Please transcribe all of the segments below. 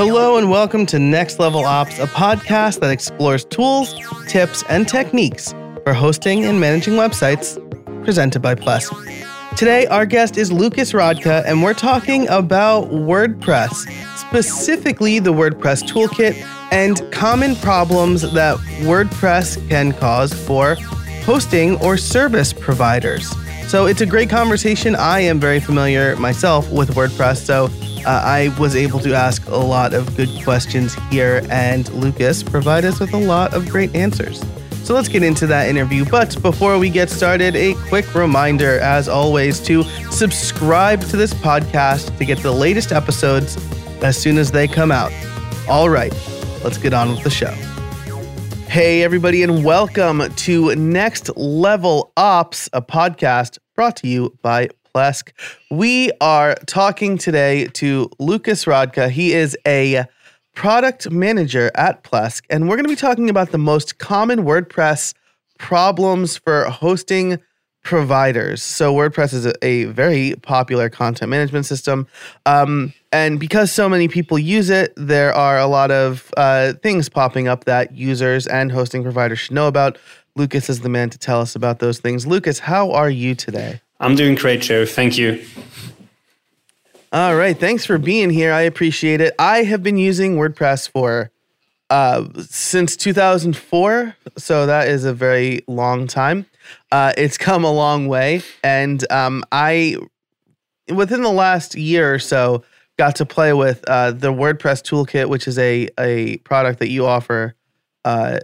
Hello and welcome to Next Level Ops, a podcast that explores tools, tips, and techniques for hosting and managing websites presented by Plesk. Today, our guest is Lucas Rodka, and we're talking about WordPress, specifically the WordPress toolkit and common problems that WordPress can cause for hosting or service providers. So it's a great conversation. I am very familiar myself with WordPress, so uh, I was able to ask a lot of good questions here, and Lucas provided us with a lot of great answers. So let's get into that interview. But before we get started, a quick reminder, as always, to subscribe to this podcast to get the latest episodes as soon as they come out. All right, let's get on with the show. Hey, everybody, and welcome to Next Level Ops, a podcast brought to you by Plesk. We are talking today to Lucas Rodka. He is a product manager at Plesk, and we're going to be talking about the most common WordPress problems for hosting providers. So WordPress is a, a very popular content management system. Um, and because so many people use it, there are a lot of uh, things popping up that users and hosting providers should know about. Lucas is the man to tell us about those things. Lucas, how are you today? I'm doing great, Joe. Thank you. All right. Thanks for being here. I appreciate it. I have been using WordPress for uh, since 2004. So that is a very long time. Uh, it's come a long way. And um, I, within the last year or so, got to play with uh, the WordPress Toolkit, which is a, a product that you offer uh,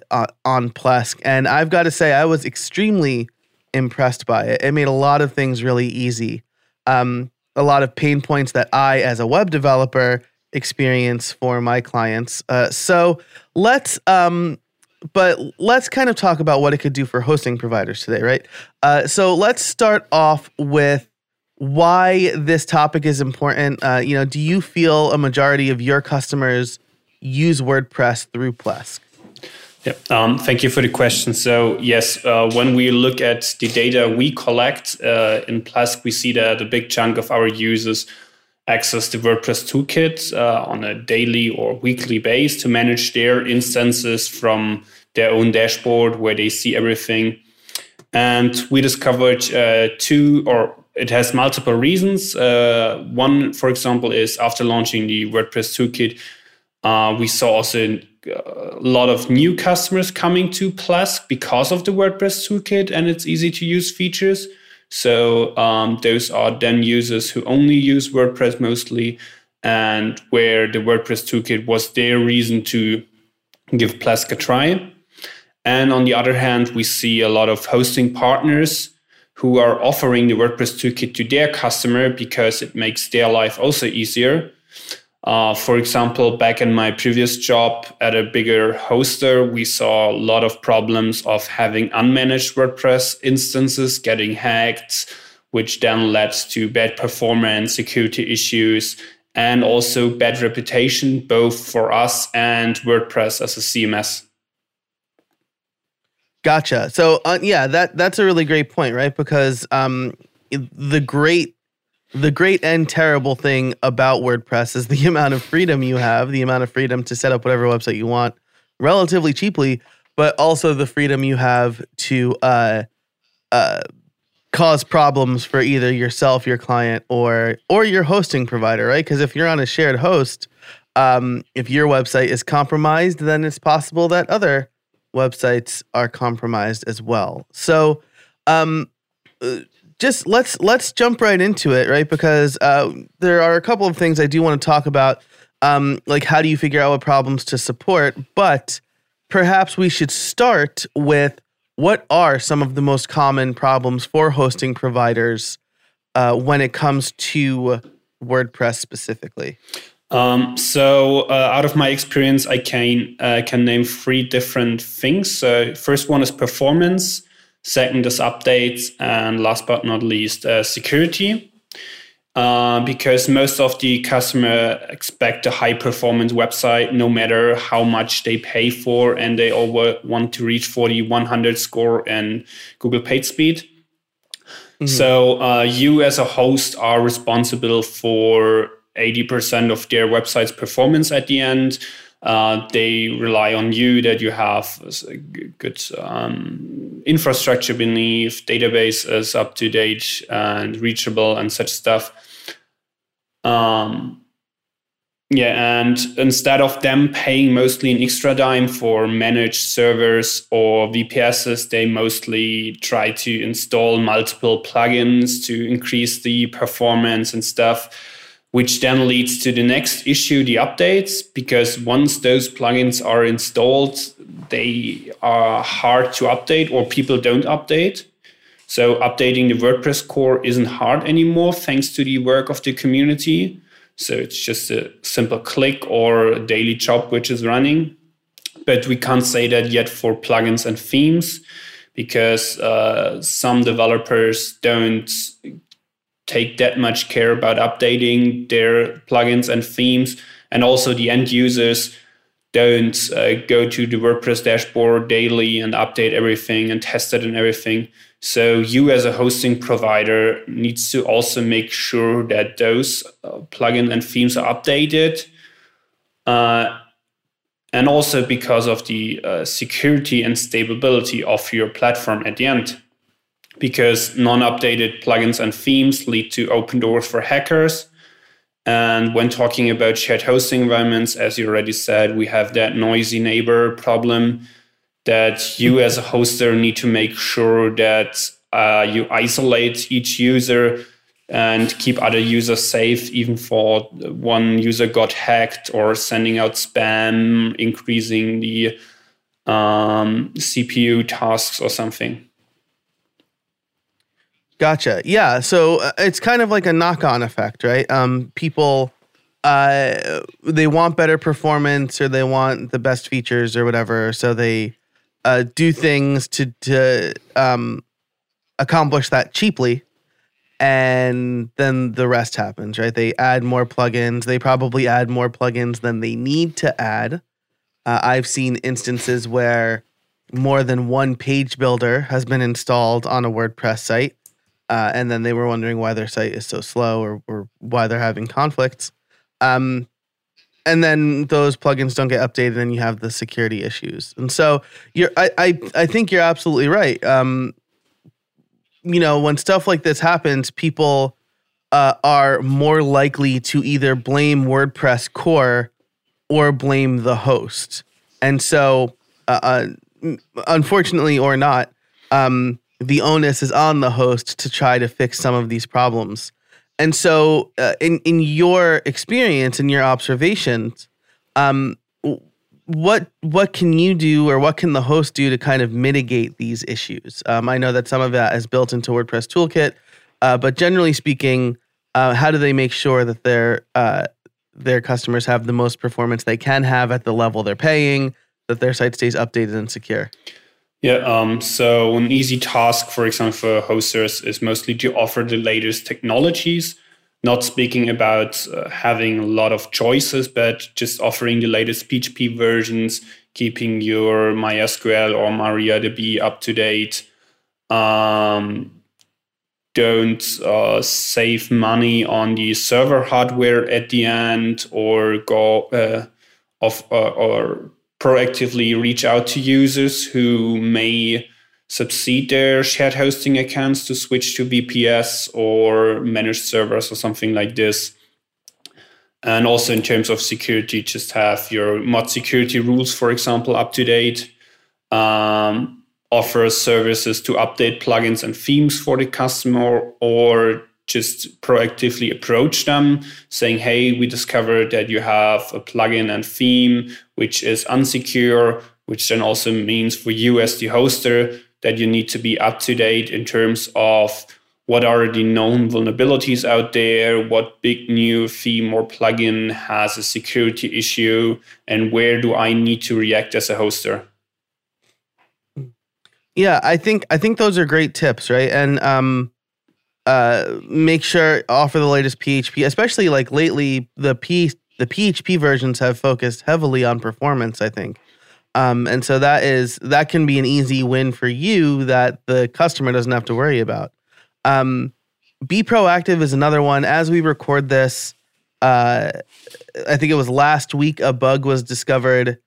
on Plesk. And I've got to say, I was extremely impressed by it. It made a lot of things really easy. Um, a lot of pain points that I, as a web developer, experience for my clients. Uh, so let's um, but let's kind of talk about what it could do for hosting providers today, right? Uh, so let's start off with why this topic is important. Uh, you know, do you feel a majority of your customers use WordPress through Plesk? Yeah, um, thank you for the question. So yes, uh, when we look at the data we collect uh, in Plesk, we see that a big chunk of our users access the WordPress toolkit uh, on a daily or weekly base to manage their instances from their own dashboard where they see everything. And we discovered uh, two, or it has multiple reasons. Uh, one, for example, is after launching the WordPress toolkit, uh, we saw also a lot of new customers coming to Plesk because of the WordPress toolkit and its easy to use features. So um, those are then users who only use WordPress mostly, and where the WordPress toolkit was their reason to give Plesk a try. And on the other hand, we see a lot of hosting partners who are offering the WordPress toolkit to their customer because it makes their life also easier. Uh, for example, back in my previous job at a bigger hoster, we saw a lot of problems of having unmanaged WordPress instances getting hacked, which then led to bad performance, security issues, and also bad reputation, both for us and WordPress as a CMS. Gotcha. So uh, yeah, that that's a really great point, right? Because um, the great the great and terrible thing about WordPress is the amount of freedom you have, the amount of freedom to set up whatever website you want relatively cheaply, but also the freedom you have to uh, uh, cause problems for either yourself, your client, or or your hosting provider, right? Because if you're on a shared host, um, if your website is compromised, then it's possible that other websites are compromised as well. So, um, uh, just let's let's jump right into it, right? Because uh, there are a couple of things I do want to talk about, um, like how do you figure out what problems to support, but perhaps we should start with what are some of the most common problems for hosting providers uh, when it comes to WordPress specifically. Um, so, uh, out of my experience, I can uh, can name three different things. So, first one is performance. Second is updates, and last but not least, uh, security. Uh, because most of the customer expect a high performance website no matter how much they pay for and they all want to reach 40 100 score and google PageSpeed mm-hmm. so uh, you as a host are responsible for 80% of their website's performance at the end. Uh, they rely on you that you have good um, infrastructure beneath, database is up to date and reachable and such stuff. Um, yeah, and instead of them paying mostly an extra dime for managed servers or VPSs, they mostly try to install multiple plugins to increase the performance and stuff, which then leads to the next issue, the updates, because once those plugins are installed, they are hard to update or people don't update. So updating the WordPress core isn't hard anymore thanks to the work of the community. So it's just a simple click or a daily job which is running. But we can't say that yet for plugins and themes because uh, some developers don't take that much care about updating their plugins and themes. And also the end users don't uh, go to the WordPress dashboard daily and update everything and test it and everything. So you as a hosting provider needs to also make sure that those uh, plugin and themes are updated. Uh, and also because of the uh, security and stability of your platform at the end. Because non updated plugins and themes lead to open doors for hackers. And when talking about shared hosting environments, as you already said, we have that noisy neighbor problem that you as a hoster need to make sure that uh, you isolate each user and keep other users safe, even for one user got hacked or sending out spam, increasing the um, CPU tasks or something. Gotcha. Yeah. So uh, it's kind of like a knock on effect, right? Um, people, uh, they want better performance or they want the best features or whatever. So they uh, do things to to um, accomplish that cheaply, and then the rest happens. Right? They add more plugins. They probably add more plugins than they need to add. Uh, I've seen instances where more than one page builder has been installed on a WordPress site, uh, and then they were wondering why their site is so slow or, or why they're having conflicts. Um, and then those plugins don't get updated and you have the security issues. And so you're i i, I think you're absolutely right. Um you know when stuff like this happens people uh, are more likely to either blame wordpress core or blame the host. And so uh, uh, unfortunately or not um, the onus is on the host to try to fix some of these problems and so, uh, in in your experience and your observations, um, what what can you do, or what can the host do to kind of mitigate these issues? Um, I know that some of that is built into WordPress Toolkit, uh, but generally speaking, uh, how do they make sure that their uh, their customers have the most performance they can have at the level they're paying, that their site stays updated and secure? Yeah, um, so an easy task, for example, for hosters is mostly to offer the latest technologies, not speaking about uh, having a lot of choices, but just offering the latest PHP versions, keeping your MySQL or MariaDB up to date. Um, don't uh, save money on the server hardware at the end or go uh, of uh, or proactively reach out to users who may succeed their shared hosting accounts to switch to VPS or managed servers or something like this. And also in terms of security, just have your mod security rules, for example, up to date. Um, offer services to update plugins and themes for the customer or just proactively approach them saying hey we discovered that you have a plugin and theme which is unsecure which then also means for you as the hoster that you need to be up to date in terms of what are the known vulnerabilities out there what big new theme or plugin has a security issue and where do i need to react as a hoster? Yeah i think i think those are great tips right? And um uh, make sure offer the latest PHP, especially like lately the P the PHP versions have focused heavily on performance. I think, um, and so that is that can be an easy win for you that the customer doesn't have to worry about. Um, be proactive is another one. As we record this, uh, I think it was last week a bug was discovered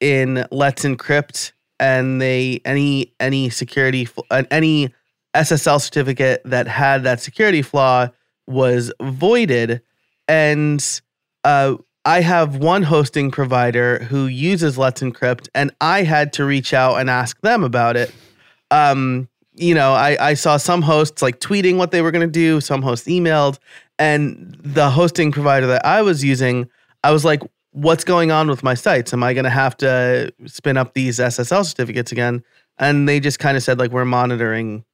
in Let's Encrypt, and they any any security any SSL certificate that had that security flaw was voided, and uh, I have one hosting provider who uses Let's Encrypt, and I had to reach out and ask them about it. Um, you know, I, I saw some hosts like tweeting what they were going to do, some hosts emailed, and the hosting provider that I was using, I was like, what's going on with my sites? Am I going to have to spin up these SSL certificates again? And they just kind of said, like, we're monitoring,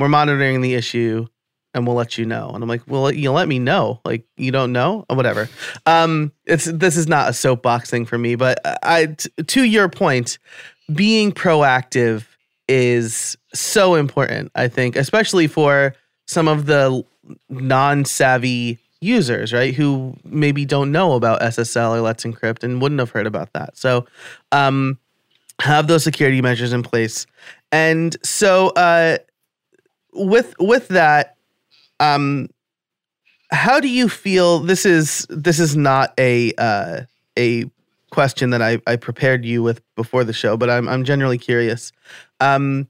we're monitoring the issue and we'll let you know. And I'm like, well, you let me know. Like, you don't know or whatever. Um, it's, this is not a soapbox thing for me, but I, t- to your point, being proactive is so important, I think, especially for some of the non-savvy users, right? Who maybe don't know about SSL or Let's Encrypt and wouldn't have heard about that. So, um, have those security measures in place. And so, uh, with with that, um, how do you feel? This is this is not a uh, a question that I, I prepared you with before the show, but I'm I'm generally curious. Um,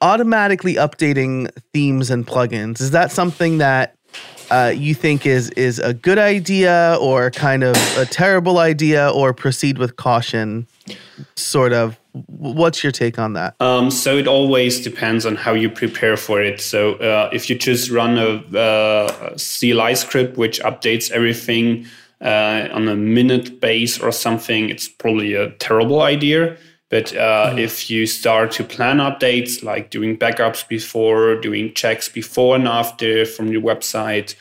automatically updating themes and plugins is that something that uh, you think is is a good idea or kind of a terrible idea or proceed with caution? Sort of what's your take on that? Um, so it always depends on how you prepare for it. So uh, if you just run a, uh, cli script which updates everything uh, on a minute base or something it's probably a terrible idea but uh, mm-hmm. if you start to plan updates, like doing backups before, doing checks before and after from your website,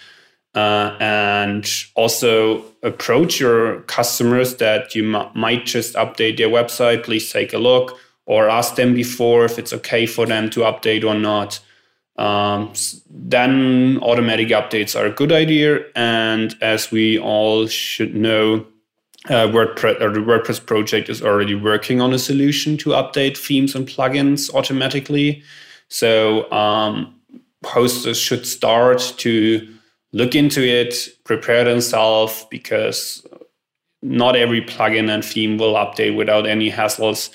uh, and also approach your customers that you m- might just update their website, please take a look, or ask them before if it's okay for them to update or not. Um, then automatic updates are a good idea. And as we all should know, uh, WordPress or the WordPress project is already working on a solution to update themes and plugins automatically. So um, hosters should start to look into it, prepare themselves because not every plugin and theme will update without any hassles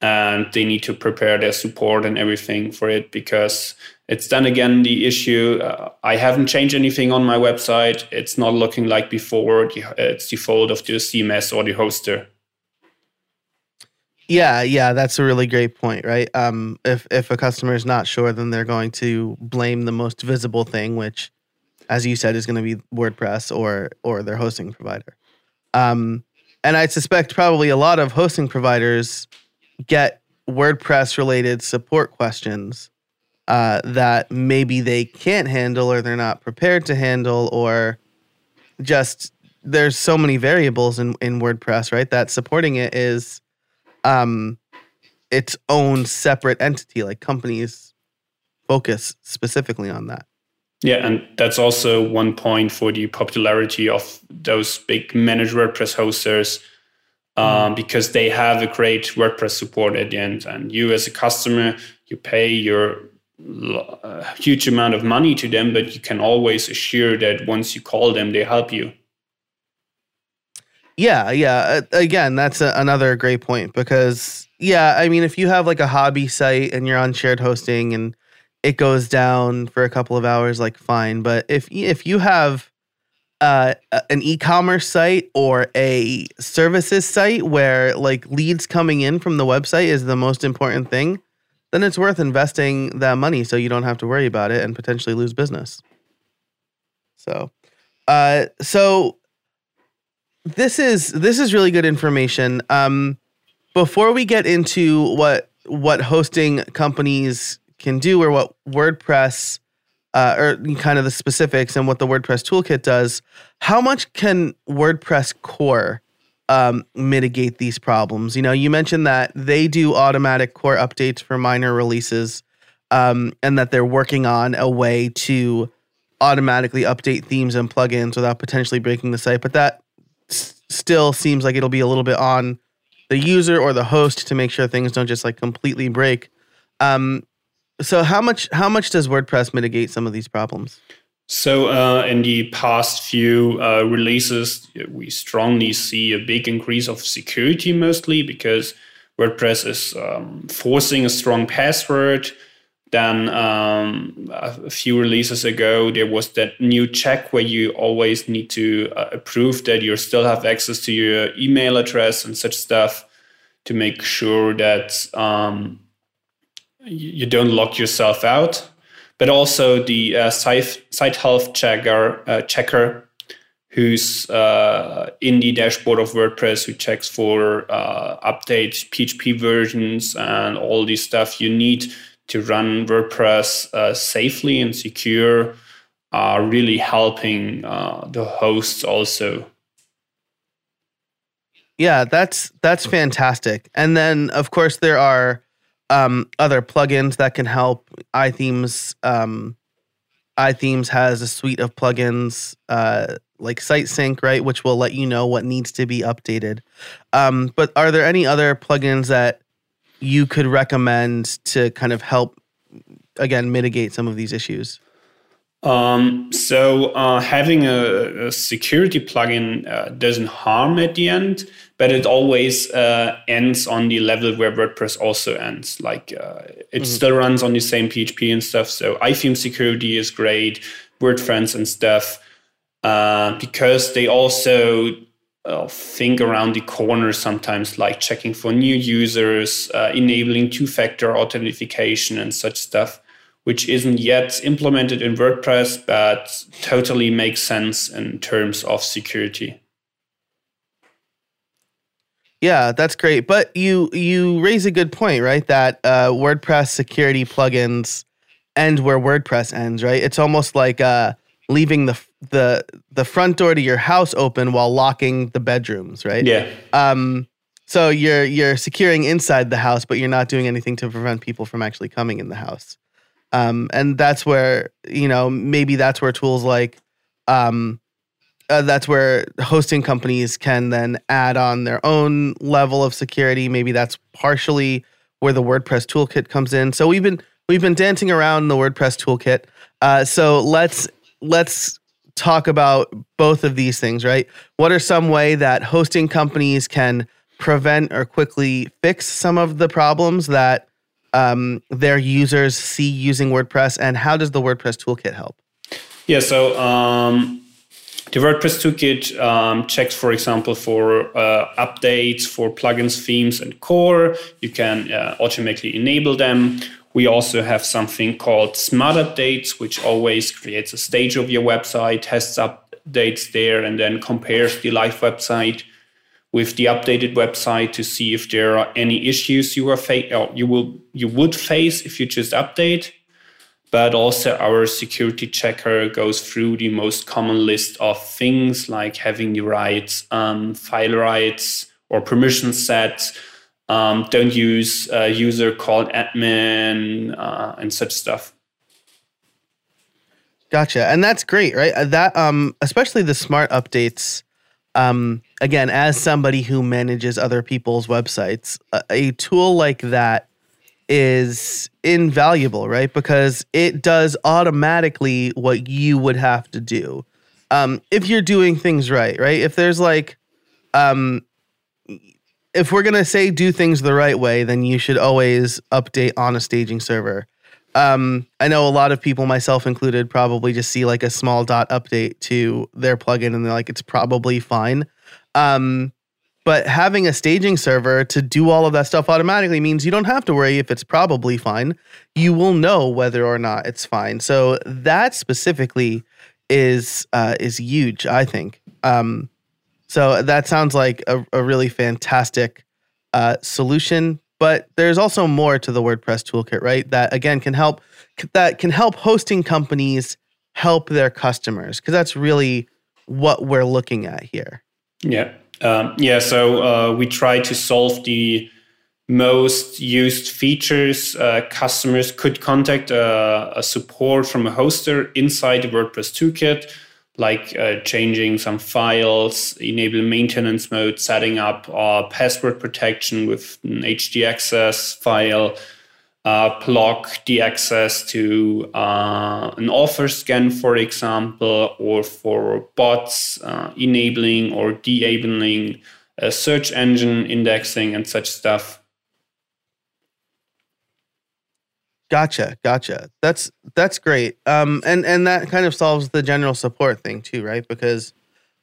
and they need to prepare their support and everything for it because it's then again the issue. Uh, i haven't changed anything on my website. It's not looking like before. It's the fault of the cms or the hoster. Yeah yeah that's a really great point right? Um, if if a customer is not sure then they're going to blame the most visible thing which as you said is going to be wordpress or or their hosting provider. Um, and i suspect probably a lot of hosting providers get WordPress related support questions uh, that maybe they can't handle or they're not prepared to handle or just there's so many variables in, in WordPress, right? That supporting it is um, its own separate entity, like companies focus specifically on that. Yeah, and that's also one point for the popularity of those big managed WordPress hosters um, mm. because they have a great WordPress support at the end. And you, as a customer, you pay your uh, huge amount of money to them, but you can always assure that once you call them, they help you. Yeah, yeah. Again, that's a, another great point because, yeah, I mean, if you have like a hobby site and you're on shared hosting and it goes down for a couple of hours, like fine. But if if you have uh, an e-commerce site or a services site where like leads coming in from the website is the most important thing, then it's worth investing that money so you don't have to worry about it and potentially lose business. So, uh, so this is this is really good information. Um, before we get into what what hosting companies can do or what WordPress uh, or kind of the specifics and what the WordPress toolkit does, how much can WordPress core um, mitigate these problems? You know, you mentioned that they do automatic core updates for minor releases um, and that they're working on a way to automatically update themes and plugins without potentially breaking the site. But that s- still seems like it'll be a little bit on the user or the host to make sure things don't just like completely break. Um, so how much how much does WordPress mitigate some of these problems? So, uh, in the past few uh, releases, we strongly see a big increase of security, mostly because WordPress is um, forcing a strong password. Then, um, a few releases ago, there was that new check where you always need to uh, approve that you still have access to your email address and such stuff to make sure that um, you don't lock yourself out but also the uh, site, health checker, uh, checker who's uh, in the dashboard of WordPress, who checks for uh, updates, PHP versions, and all the stuff you need to run WordPress uh, safely and secure, are really helping uh, the hosts also. Yeah, that's that's fantastic. And then, of course, there are um, other plugins that can help. iThemes, um, iThemes has a suite of plugins uh, like SiteSync, right, which will let you know what needs to be updated. Um, but are there any other plugins that you could recommend to kind of help, again, mitigate some of these issues? Um, so uh, having a, a, security plugin uh, doesn't harm at the end, but it always uh, ends on the level where WordPress also ends. Like uh, it mm-hmm. still runs on the same PHP and stuff. So iTheme security is great, WordFence and stuff, uh, because they also uh, think around the corner sometimes, like checking for new users, enabling two-factor authentication and such stuff which isn't yet implemented in WordPress, but totally makes sense in terms of security. Yeah, that's great. But you you raise a good point, right? That uh, WordPress security plugins end where WordPress ends, right? It's almost like uh, leaving the the the front door to your house open while locking the bedrooms, right? Yeah. Um, so you're you're securing inside the house, but you're not doing anything to prevent people from actually coming in the house. Um, and that's where you know maybe that's where tools like um, uh, that's where hosting companies can then add on their own level of security. Maybe that's partially where the WordPress toolkit comes in. So we've been we've been dancing around the WordPress toolkit. Uh, so let's let's talk about both of these things, right? What are some way that hosting companies can prevent or quickly fix some of the problems that um, their users see using WordPress, and how does the WordPress toolkit help? Yeah, so um, the WordPress toolkit um, checks, for example, for uh, updates for plugins, themes, and core. You can uh, automatically enable them. We also have something called Smart Updates, which always creates a stage of your website, tests updates there, and then compares the live website with the updated website to see if there are any issues you are fa- you will you would face if you just update. But also our security checker goes through the most common list of things like having the right um, file rights or permission set. Um, don't use a user called admin uh, and such stuff. Gotcha, and that's great, right? That um, especially the smart updates um, again, as somebody who manages other people's websites, a, a tool like that is invaluable, right? Because it does automatically what you would have to do. Um, if you're doing things right, right? If there's like, um, if we're gonna say do things the right way, then you should always update on a staging server. Um, I know a lot of people, myself included, probably just see like a small dot update to their plugin and they're like, it's probably fine. Um, but having a staging server to do all of that stuff automatically means you don't have to worry if it's probably fine. You will know whether or not it's fine. So that specifically is uh, is huge, I think. Um, so that sounds like a, a really fantastic uh, solution but there's also more to the WordPress toolkit, right? That again can help that can help hosting companies help their customers because that's really what we're looking at here. Yeah, um, yeah. So uh, we try to solve the most used features. Uh, customers could contact uh, a support from a hoster inside the WordPress toolkit like uh, changing some files, enable maintenance mode, setting up uh, password protection with an htaccess file, uh, block the access to uh, an offer scan, for example, or for bots, uh, enabling or disabling search engine indexing and such stuff. Gotcha, gotcha. That's that's great. Um, and and that kind of solves the general support thing too, right? Because,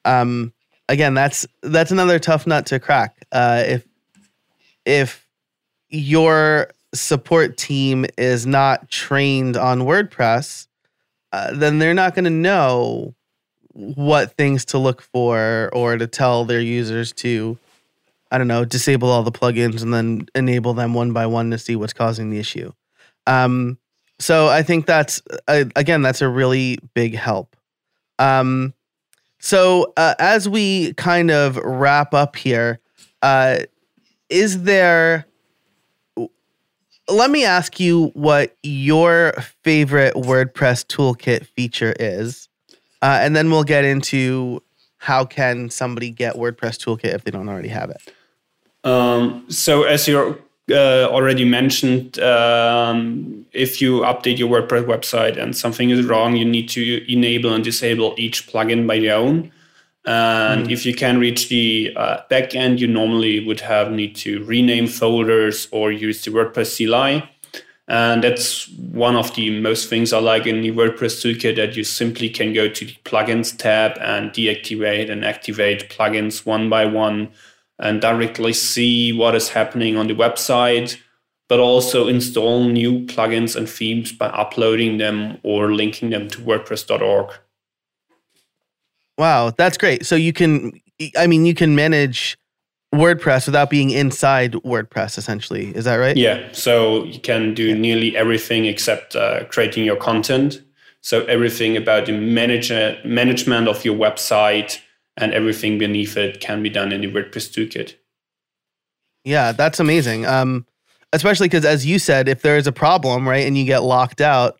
um, again, that's that's another tough nut to crack. Uh, if if your support team is not trained on WordPress, uh, then they're not going to know what things to look for or to tell their users to, I don't know, disable all the plugins and then enable them one by one to see what's causing the issue. Um, so I think that's uh, again that's a really big help. Um, so uh, as we kind of wrap up here, uh, is there let me ask you what your favorite WordPress toolkit feature is, uh, and then we'll get into how can somebody get WordPress toolkit if they don't already have it. Um, so as you uh, already mentioned, um, if you update your WordPress website and something is wrong, you need to enable and disable each plugin by your own. And mm. if you can reach the uh, backend, you normally would have need to rename folders or use the WordPress CLI. And that's one of the most things I like in the WordPress toolkit that you simply can go to the plugins tab and deactivate and activate plugins one by one and directly see what is happening on the website, but also install new plugins and themes by uploading them or linking them to WordPress.org. Wow, that's great. So you can, I mean, you can manage WordPress without being inside WordPress, essentially. Is that right? Yeah. So you can do yeah. nearly everything except uh, creating your content. So everything about the manage- management of your website and everything beneath it can be done in the WordPress toolkit. Yeah, that's amazing. Um, especially because, as you said, if there is a problem, right, and you get locked out,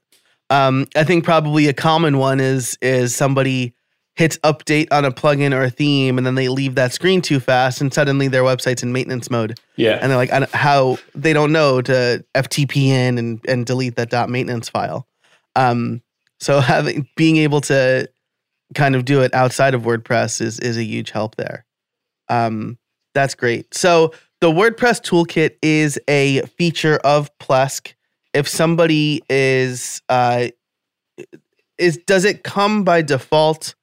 um, I think probably a common one is is somebody hits update on a plugin or a theme and then they leave that screen too fast and suddenly their website's in maintenance mode. Yeah. And they're like, how they don't know to FTP in and, and delete that dot maintenance file. Um, so having being able to kind of do it outside of WordPress is is a huge help there. Um, that's great. So the WordPress toolkit is a feature of Plesk. If somebody is uh, is does it come by default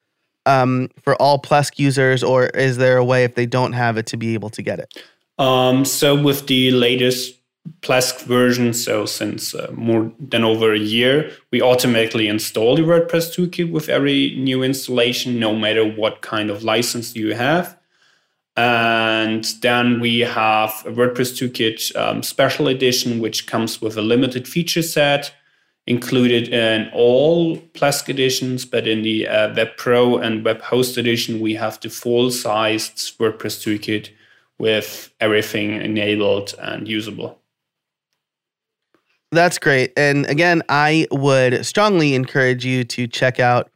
um, for all Plesk users, or is there a way if they don't have it to be able to get it? Um, so with the latest Plesk version, so since uh, more than over a year, we automatically install the WordPress toolkit with every new installation, no matter what kind of license you have. And then we have a WordPress toolkit um, special edition, which comes with a limited feature set included in all Plesk editions, but in the uh, Web Pro and Web Host edition, we have the full sized WordPress toolkit with everything enabled and usable. That's great. And again, I would strongly encourage you to check out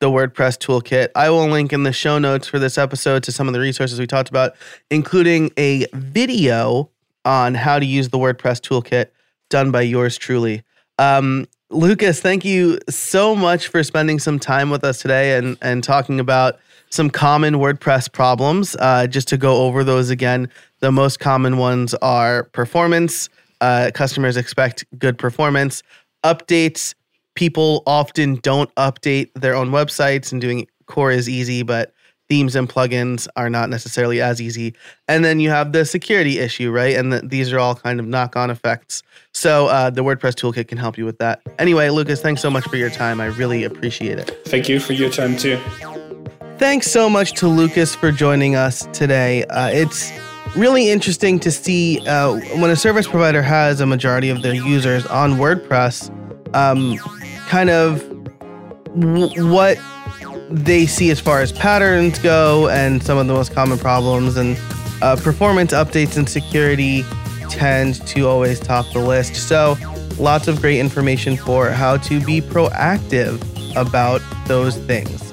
the WordPress toolkit. I will link in the show notes for this episode to some of the resources we talked about, including a video on how to use the WordPress toolkit done by yours truly. Um, Lucas, thank you so much for spending some time with us today and, and talking about some common WordPress problems. Uh, just to go over those again, the most common ones are performance. Uh, customers expect good performance. Updates. People often don't update their own websites, and doing core is easy, but themes and plugins are not necessarily as easy. And then you have the security issue, right? And the, these are all kind of knock on effects. So uh, the WordPress toolkit can help you with that. Anyway, Lucas, thanks so much for your time. I really appreciate it. Thank you for your time too. Thanks so much to Lucas for joining us today. Uh, it's really interesting to see uh, when a service provider has a majority of their users on WordPress, um, kind of w- what they see as far as patterns go and some of the most common problems and uh, performance updates and security tend to always top the list. So lots of great information for how to be proactive about those things.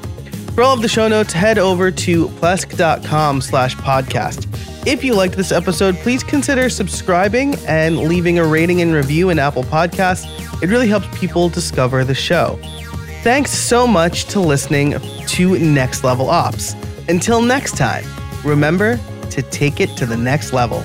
For all of the show notes, head over to plesk.com slash podcast. If you liked this episode, please consider subscribing and leaving a rating and review in Apple Podcasts. It really helps people discover the show. Thanks so much to listening to Next Level Ops. Until next time, remember to take it to the next level.